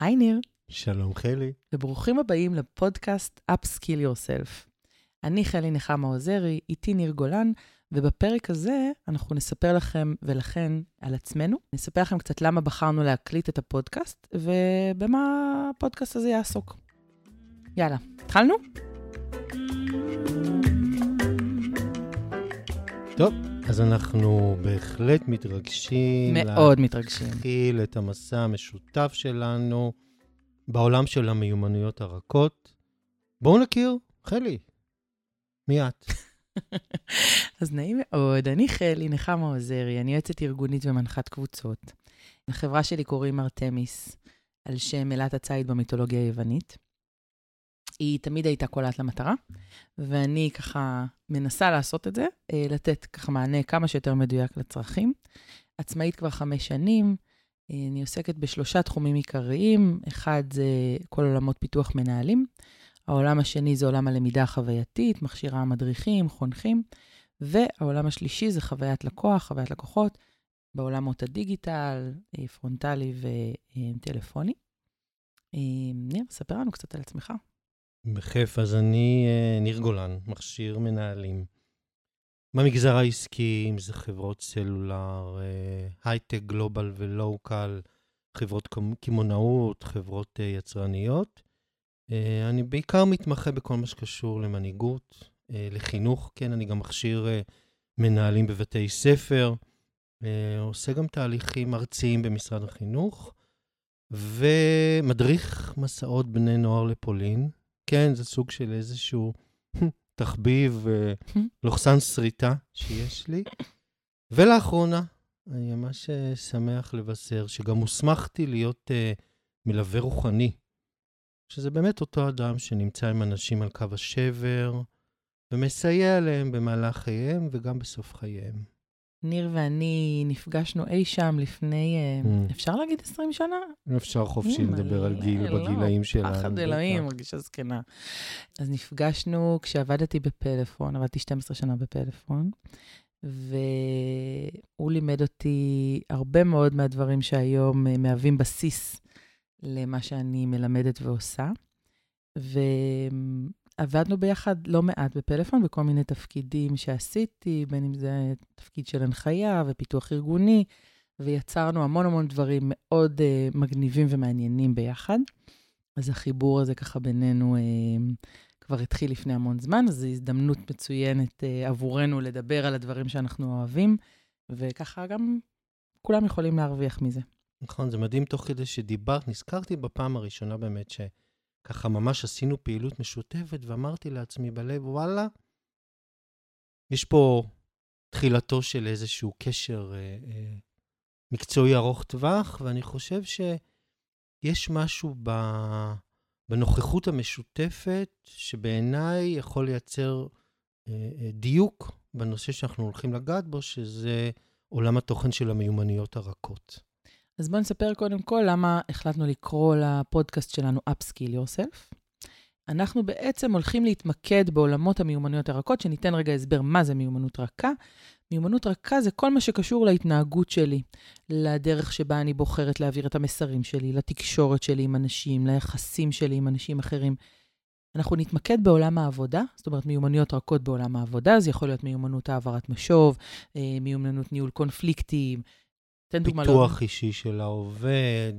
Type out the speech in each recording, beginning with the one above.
היי ניר, שלום חלי. וברוכים הבאים לפודקאסט Upskill Yourself. אני חלי נחמה עוזרי, איתי ניר גולן, ובפרק הזה אנחנו נספר לכם ולכן על עצמנו. נספר לכם קצת למה בחרנו להקליט את הפודקאסט, ובמה הפודקאסט הזה יעסוק. יאללה, התחלנו? טוב, אז אנחנו בהחלט מתרגשים. מאוד מתרגשים. להתחיל את המסע המשותף שלנו בעולם של המיומנויות הרכות. בואו נכיר, חלי. מי את? אז נעים מאוד, אני חלי נחמה עוזרי, אני יועצת ארגונית ומנחת קבוצות. לחברה שלי קוראים ארתמיס, על שם אלת הציד במיתולוגיה היוונית. היא תמיד הייתה קולעת למטרה, ואני ככה מנסה לעשות את זה, אה, לתת ככה מענה כמה שיותר מדויק לצרכים. עצמאית כבר חמש שנים, אה, אני עוסקת בשלושה תחומים עיקריים. אחד זה כל עולמות פיתוח מנהלים, העולם השני זה עולם הלמידה החווייתית, מכשירה מדריכים, חונכים, והעולם השלישי זה חוויית לקוח, חוויית לקוחות, בעולמות הדיגיטל, אה, פרונטלי וטלפוני. ניר, ספר לנו קצת על עצמך. בכיף. אז אני אה, ניר גולן, מכשיר מנהלים. במגזר העסקי, אם זה חברות סלולר, אה, הייטק, גלובל ולואו-קל, חברות קמעונאות, חברות אה, יצרניות. אני בעיקר מתמחה בכל מה שקשור למנהיגות, לחינוך, כן, אני גם מכשיר מנהלים בבתי ספר, עושה גם תהליכים ארציים במשרד החינוך, ומדריך מסעות בני נוער לפולין. כן, זה סוג של איזשהו תחביב, לוחסן שריטה שיש לי. ולאחרונה, אני ממש אה, שמח לבשר שגם הוסמכתי להיות uh, מלווה רוחני, שזה באמת אותו אדם שנמצא עם אנשים על קו השבר ומסייע להם במהלך חייהם וגם בסוף חייהם. ניר ואני נפגשנו אי שם לפני, אה, mm. אפשר להגיד 20 שנה? אפשר חופשי לדבר על גיל לא, בגילאים שלנו. פחד אלוהים, מרגישה זקנה. אז נפגשנו כשעבדתי בפלאפון, עבדתי 12 שנה בפלאפון, והוא לימד אותי הרבה מאוד מהדברים שהיום אה, מהווים בסיס למה שאני מלמדת ועושה. עבדנו ביחד לא מעט בפלאפון, בכל מיני תפקידים שעשיתי, בין אם זה תפקיד של הנחיה ופיתוח ארגוני, ויצרנו המון המון דברים מאוד uh, מגניבים ומעניינים ביחד. אז החיבור הזה ככה בינינו uh, כבר התחיל לפני המון זמן, אז זו הזדמנות מצוינת uh, עבורנו לדבר על הדברים שאנחנו אוהבים, וככה גם כולם יכולים להרוויח מזה. נכון, זה מדהים, תוך כדי שדיברת, נזכרתי בפעם הראשונה באמת ש... ככה ממש עשינו פעילות משותפת, ואמרתי לעצמי בלב, וואלה, יש פה תחילתו של איזשהו קשר אה, אה, מקצועי ארוך טווח, ואני חושב שיש משהו ב, בנוכחות המשותפת, שבעיניי יכול לייצר אה, אה, דיוק בנושא שאנחנו הולכים לגעת בו, שזה עולם התוכן של המיומנויות הרכות. אז בואו נספר קודם כל למה החלטנו לקרוא לפודקאסט שלנו Upskill Yourself. אנחנו בעצם הולכים להתמקד בעולמות המיומנויות הרכות, שניתן רגע הסבר מה זה מיומנות רכה. מיומנות רכה זה כל מה שקשור להתנהגות שלי, לדרך שבה אני בוחרת להעביר את המסרים שלי, לתקשורת שלי עם אנשים, ליחסים שלי עם אנשים אחרים. אנחנו נתמקד בעולם העבודה, זאת אומרת מיומנויות רכות בעולם העבודה, זה יכול להיות מיומנות העברת משוב, אה, מיומנות ניהול קונפליקטים, תן דוגמה. פיתוח אישי של העובד,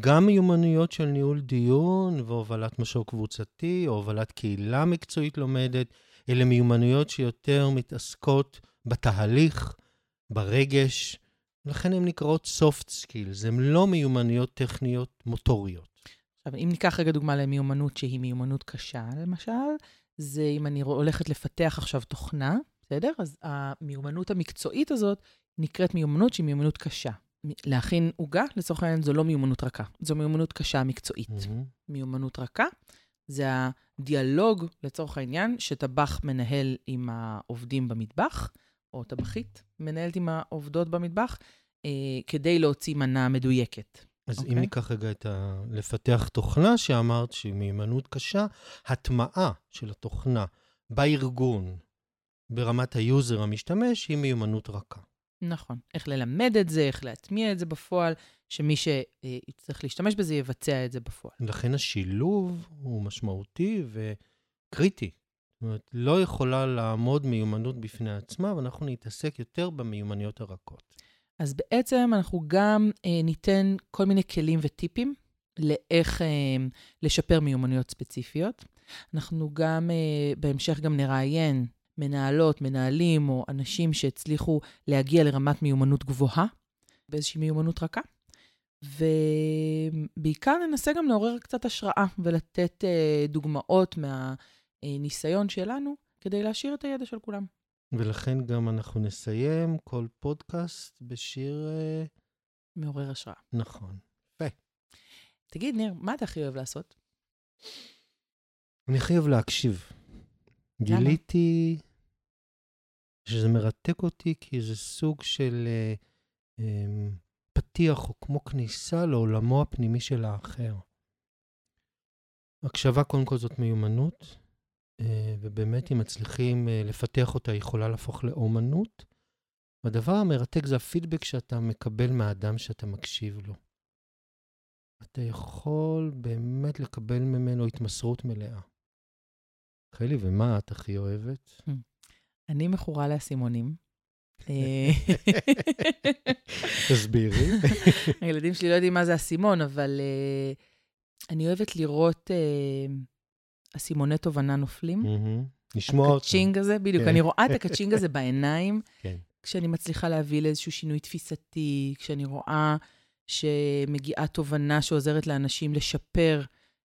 גם מיומנויות של ניהול דיון והובלת משוב קבוצתי, או הובלת קהילה מקצועית לומדת. אלה מיומנויות שיותר מתעסקות בתהליך, ברגש, לכן הן נקראות soft skills, הן לא מיומנויות טכניות מוטוריות. עכשיו, אם ניקח רגע דוגמה למיומנות שהיא מיומנות קשה, למשל, זה אם אני הולכת לפתח עכשיו תוכנה, בסדר? אז המיומנות המקצועית הזאת נקראת מיומנות שהיא מיומנות קשה. להכין עוגה, לצורך העניין, זו לא מיומנות רכה, זו מיומנות קשה מקצועית. Mm-hmm. מיומנות רכה זה הדיאלוג, לצורך העניין, שטבח מנהל עם העובדים במטבח, או טבחית מנהלת עם העובדות במטבח, אה, כדי להוציא מנה מדויקת. אז okay. אם אוקיי? ניקח רגע את ה... לפתח תוכנה שאמרת שהיא מיומנות קשה, הטמעה של התוכנה בארגון, ברמת ה user המשתמש, היא מיומנות רכה. נכון. איך ללמד את זה, איך להטמיע את זה בפועל, שמי שיצטרך להשתמש בזה יבצע את זה בפועל. לכן השילוב הוא משמעותי וקריטי. זאת אומרת, לא יכולה לעמוד מיומנות בפני עצמה, ואנחנו נתעסק יותר במיומנויות הרכות. אז בעצם אנחנו גם אה, ניתן כל מיני כלים וטיפים לאיך אה, לשפר מיומנויות ספציפיות. אנחנו גם, אה, בהמשך גם נראיין מנהלות, מנהלים או אנשים שהצליחו להגיע לרמת מיומנות גבוהה, באיזושהי מיומנות רכה. ובעיקר ננסה גם לעורר קצת השראה ולתת אה, דוגמאות מהניסיון שלנו כדי להשאיר את הידע של כולם. ולכן גם אנחנו נסיים כל פודקאסט בשיר... אה, מעורר השראה. נכון. יפה. תגיד, ניר, מה אתה הכי אוהב לעשות? אני חייב להקשיב. למה? גיליתי שזה מרתק אותי כי זה סוג של אה, אה, פתיח או כמו כניסה לעולמו הפנימי של האחר. הקשבה קודם כל זאת מיומנות, אה, ובאמת אם מצליחים אה, לפתח אותה, היא יכולה להפוך לאומנות. והדבר המרתק זה הפידבק שאתה מקבל מהאדם שאתה מקשיב לו. אתה יכול באמת לקבל ממנו התמסרות מלאה. חלי, ומה את הכי אוהבת? אני מכורה לאסימונים. אה, תסבירי. הילדים שלי לא יודעים מה זה אסימון, אבל uh, אני אוהבת לראות uh, אסימוני תובנה נופלים. לשמוע אותם. הקצ'ינג הזה, בדיוק. כן. אני רואה את הקצ'ינג הזה בעיניים, כן. כשאני מצליחה להביא לאיזשהו שינוי תפיסתי, כשאני רואה שמגיעה תובנה שעוזרת לאנשים לשפר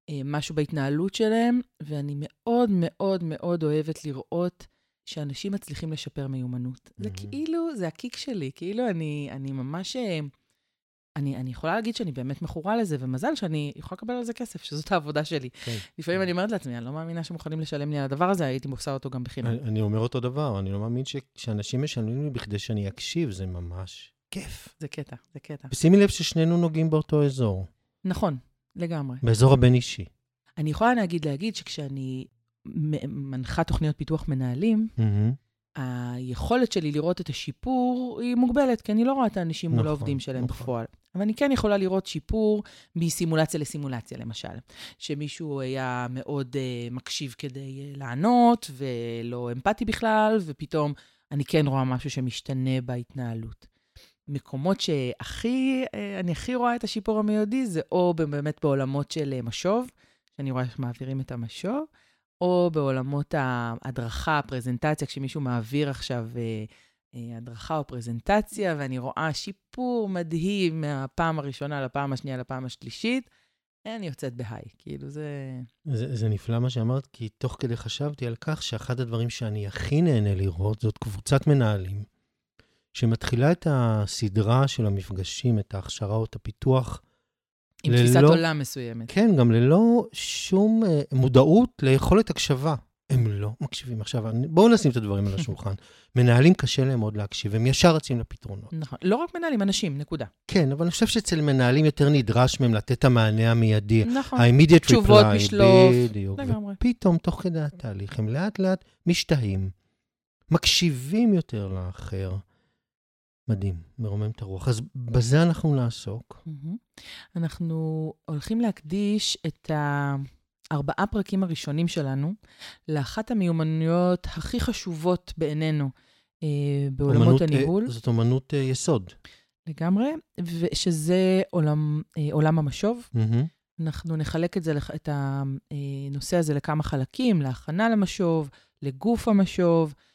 אה, משהו בהתנהלות שלהם, ואני מאוד מאוד מאוד אוהבת לראות שאנשים מצליחים לשפר מיומנות. זה Mhm. כאילו, זה הקיק שלי, כאילו אני, אני ממש... אה, אני, אני יכולה להגיד שאני באמת מכורה לזה, ומזל שאני יכולה לקבל על זה כסף, שזאת העבודה שלי. כן. לפעמים אני אומרת לעצמי, אני לא מאמינה שמוכנים לשלם לי על הדבר הזה, הייתי עושה אותו גם בחינם. אני אני אומר אותו דבר, אני לא מאמין ש- שאנשים משלמים לי בכדי שאני אקשיב, זה ממש כיף. זה קטע, זה קטע. ושימי לב ששנינו נוגעים באותו אזור, נכון, לגמרי. באזור הבין-אישי. אני יכולה להגיד, להגיד שכשאני מנחה תוכניות פיתוח מנהלים, מהמם. היכולת שלי לראות את השיפור היא מוגבלת, כי אני לא רואה את האנשים מול נכון, העובדים שלהם נכון. בפועל. אבל אני כן יכולה לראות שיפור מסימולציה לסימולציה, למשל. שמישהו היה מאוד uh, מקשיב כדי uh, לענות, ולא אמפתי בכלל, ופתאום אני כן רואה משהו שמשתנה בהתנהלות. מקומות שהכי, uh, אני הכי רואה את השיפור המיידי, זה או באמת בעולמות של uh, משוב, שאני רואה איך מעבירים את המשוב, או בעולמות ההדרכה, הפרזנטציה, כשמישהו מעביר עכשיו אה, אה, הדרכה או פרזנטציה, ואני רואה שיפור מדהים מהפעם הראשונה לפעם השנייה לפעם השלישית, אני יוצאת בהיי. כאילו זה... זה, זה נפלא מה שאמרת, כי תוך כדי חשבתי על כך שאחד הדברים שאני הכי נהנה לראות זאת קבוצת מנהלים, שמתחילה את הסדרה של המפגשים, את ההכשרה או את הפיתוח, עם ללא- תפיסת עולם מסוימת. כן, גם ללא שום אה, מודעות ליכולת הקשבה. הם לא מקשיבים. עכשיו, בואו נשים את הדברים על השולחן. מנהלים קשה להם מאוד להקשיב, הם ישר רצים לפתרונות. נכון. לא רק מנהלים, אנשים, נקודה. כן, אבל אני חושב שאצל מנהלים יותר נדרש מהם לתת את המענה המיידי. נכון. ה-immediate reply. תשובות בשלוף. בדיוק. לגמרי. ופתאום, תוך כדי התהליך, הם לאט לאט משתהים, מקשיבים יותר לאחר. מדהים, מרומם את הרוח. אז בזה אנחנו נעסוק. אנחנו הולכים להקדיש את הארבעה פרקים הראשונים שלנו לאחת המיומנויות הכי חשובות בעינינו אה, בעולמות אומנות, אה, הניהול, זאת אומנות אה, יסוד. לגמרי, ושזה עולם, אה, עולם המשוב. מהמם. אנחנו נחלק את, זה, את הנושא הזה לכמה חלקים, להכנה למשוב, לגוף המשוב, אה,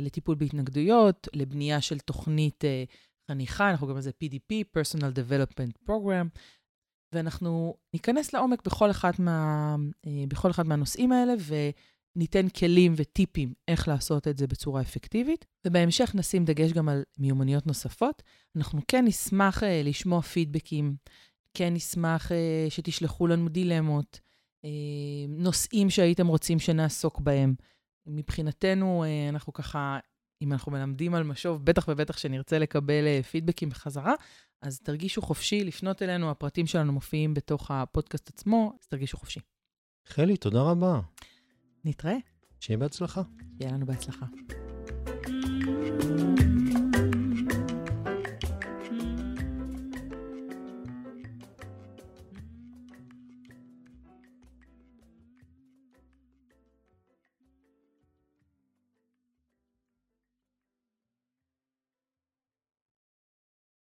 לטיפול בהתנגדויות, לבנייה של תוכנית אה, חניכה, אנחנו קוראים לזה PDP, Personal Development Program, ואנחנו ניכנס לעומק בכל אחד, מה, אה, בכל אחד מהנושאים האלה, וניתן כלים וטיפים איך לעשות את זה בצורה אפקטיבית. ובהמשך נשים דגש גם על מיומנויות נוספות. אנחנו כן נשמח אה, לשמוע פידבקים כן נשמח אה, שתשלחו לנו דילמות, אה, נושאים שהייתם רוצים שנעסוק בהם. מבחינתנו, אה, אנחנו ככה, אם אנחנו מלמדים על משוב, בטח ובטח שנרצה לקבל אה, פידבקים בחזרה, אז תרגישו חופשי לפנות אלינו, הפרטים שלנו מופיעים בתוך הפודקאסט עצמו, אז תרגישו חופשי. חלי, תודה רבה. נתראה, שיהיה בהצלחה. יהיה לנו בהצלחה.